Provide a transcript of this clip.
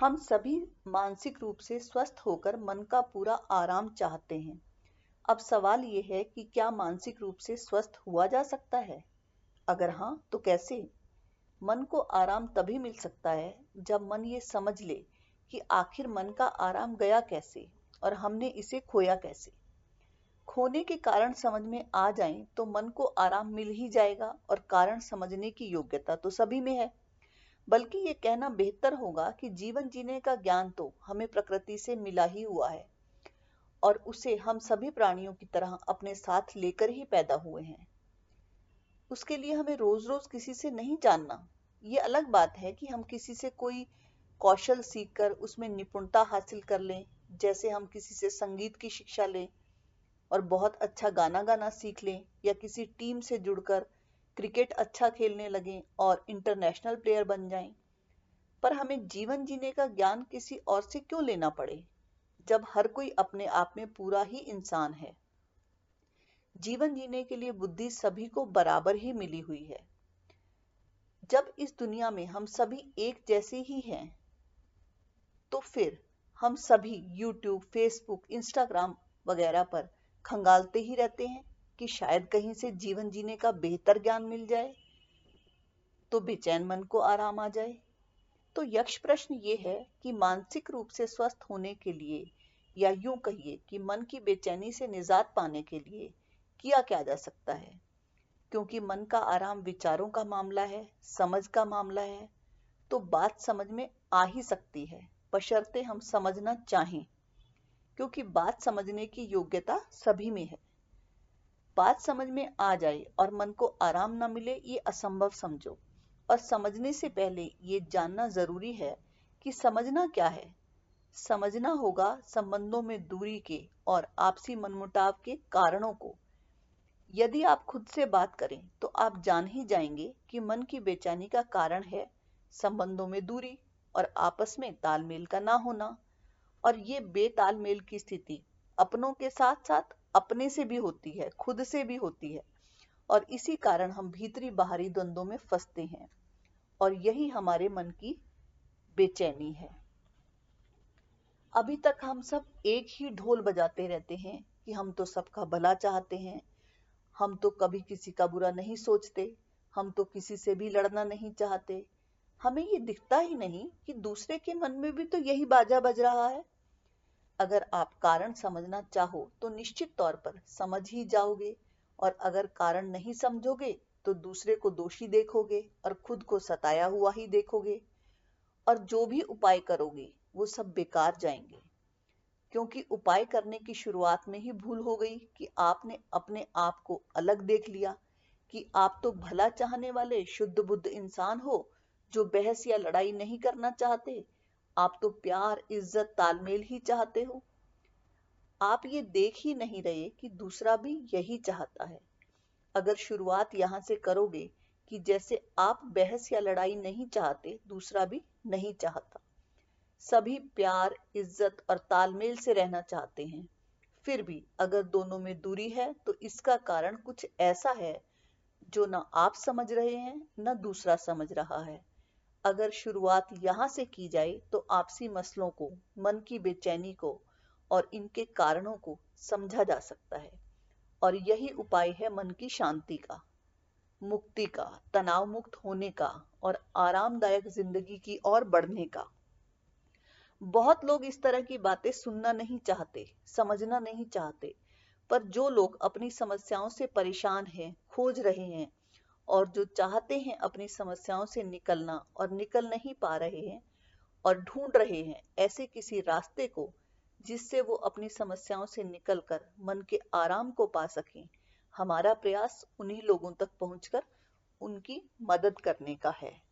हम सभी मानसिक रूप से स्वस्थ होकर मन का पूरा आराम चाहते हैं। अब सवाल ये है कि क्या मानसिक रूप से स्वस्थ हुआ जा सकता है? अगर हाँ तो कैसे? मन को आराम तभी मिल सकता है जब मन ये समझ ले कि आखिर मन का आराम गया कैसे और हमने इसे खोया कैसे। खोने के कारण समझ में आ जाएँ तो मन को आराम मिल ही जाएगा और कारण समझने की योग्यता तो सभी में है। बल्कि ये कहना बेहतर होगा कि जीवन जीने का ज्ञान तो हमें प्रकृति से मिला ही हुआ है और उसे हम सभी प्राणियों की तरह अपने साथ लेकर ही पैदा हुए हैं। उसके लिए हमें रोज रोज किसी से नहीं जानना। ये अलग बात है कि हम किसी से कोई कौशल सीखकर उसमें निपुणता हासिल कर लें, जैसे हम किसी से संगीत की शिक्षा लें और बहुत अच्छा गाना गाना सीख लें या किसी टीम से जुड़कर क्रिकेट अच्छा खेलने लगें और इंटरनेशनल प्लेयर बन जाएँ। पर हमें जीवन जीने का ज्ञान किसी और से क्यों लेना पड़े जब हर कोई अपने आप में पूरा ही इंसान है? जीवन जीने के लिए बुद्धि सभी को बराबर ही मिली हुई है। जब इस दुनिया में हम सभी एक जैसे ही हैं तो फिर हम सभी YouTube, फेसबुक इंस्टाग्राम वगैरह पर खंगालते ही रहते हैं। कि शायद कहीं से जीवन जीने का बेहतर ज्ञान मिल जाए तो बेचैन मन को आराम आ जाए। तो यक्ष प्रश्न ये है कि मानसिक रूप से स्वस्थ होने के लिए या यूँ कहिए कि मन की बेचैनी से निजात पाने के लिए किया क्या जा सकता है? क्योंकि मन का आराम विचारों का मामला है, समझ का मामला है तो बात समझ में आ ही सकती है, बशर्ते हम समझना चाहें। क्योंकि बात समझने की योग्यता सभी में है। बात समझ में आ जाए और मन को आराम न मिले, ये असंभव समझो। और समझने से पहले ये जानना ज़रूरी है कि समझना क्या है। समझना होगा संबंधों में दूरी के और आपसी मनमुटाव के कारणों को। यदि आप खुद से बात करें तो आप जान ही जाएँगे कि मन की बेचैनी का कारण है संबंधों में दूरी और आपस में तालमेल का ना होना। और ये बेतालमेल की स्थिति अपनों के साथ साथ अपने से भी होती है, खुद से भी होती है। और इसी कारण हम भीतरी बाहरी द्वंद्वों में फंसते हैं। और यही हमारे मन की बेचैनी है। अभी तक हम सब एक ही ढोल बजाते रहते हैं कि हम तो सबका भला चाहते हैं। हम तो कभी किसी का बुरा नहीं सोचते। हम तो किसी से भी लड़ना नहीं चाहते। हमें ये दिखता ही नहीं कि दूसरे के मन में भी तो यही बाजा बज रहा है। अगर आप कारण समझना चाहो तो निश्चित तौर पर समझ ही जाओगे, और अगर कारण नहीं समझोगे तो दूसरे को दोषी देखोगे और खुद को सताया हुआ ही देखोगे, और जो भी उपाय करोगे वो सब बेकार जाएँगे। क्योंकि उपाय करने की शुरुआत में ही भूल हो गई कि आपने अपने आप को अलग देख लिया, कि आप तो भला चाहने वाले शुद्ध बुद्ध इंसान हो जो बहस या लड़ाई नहीं करना चाहते आप तो प्यार, इज़्ज़त, तालमेल ही चाहते हो। आप ये देख ही नहीं रहे कि दूसरा भी यही चाहता है। अगर शुरुआत यहाँ से करोगे कि जैसे आप बहस या लड़ाई नहीं चाहते, दूसरा भी नहीं चाहता। सभी प्यार, इज़्ज़त और तालमेल से रहना चाहते हैं। फिर भी अगर दोनों में दूरी है तो इसका कारण कुछ ऐसा है जो ना आप समझ रहे हैं, ना दूसरा समझ रहा है। अगर शुरुआत यहाँ से की जाए तो आपसी मसलों को, मन की बेचैनी को और इनके कारणों को समझा जा सकता है। और यही उपाय है मन की शांति का, मुक्ति का तनाव मुक्त होने का और आरामदायक ज़िंदगी की ओर बढ़ने का। बहुत लोग इस तरह की बातें सुनना नहीं चाहते, समझना नहीं चाहते, पर जो लोग अपनी समस्याओं से परेशान हैं, खोज रहे हैं और जो चाहते हैं अपनी समस्याओं से निकलना और निकल नहीं पा रहे हैं और ढूंढ रहे हैं ऐसे किसी रास्ते को जिससे वो अपनी समस्याओं से निकलकर मन के आराम को पा सकें, हमारा प्रयास उन्हीं लोगों तक पहुंचकर उनकी मदद करने का है।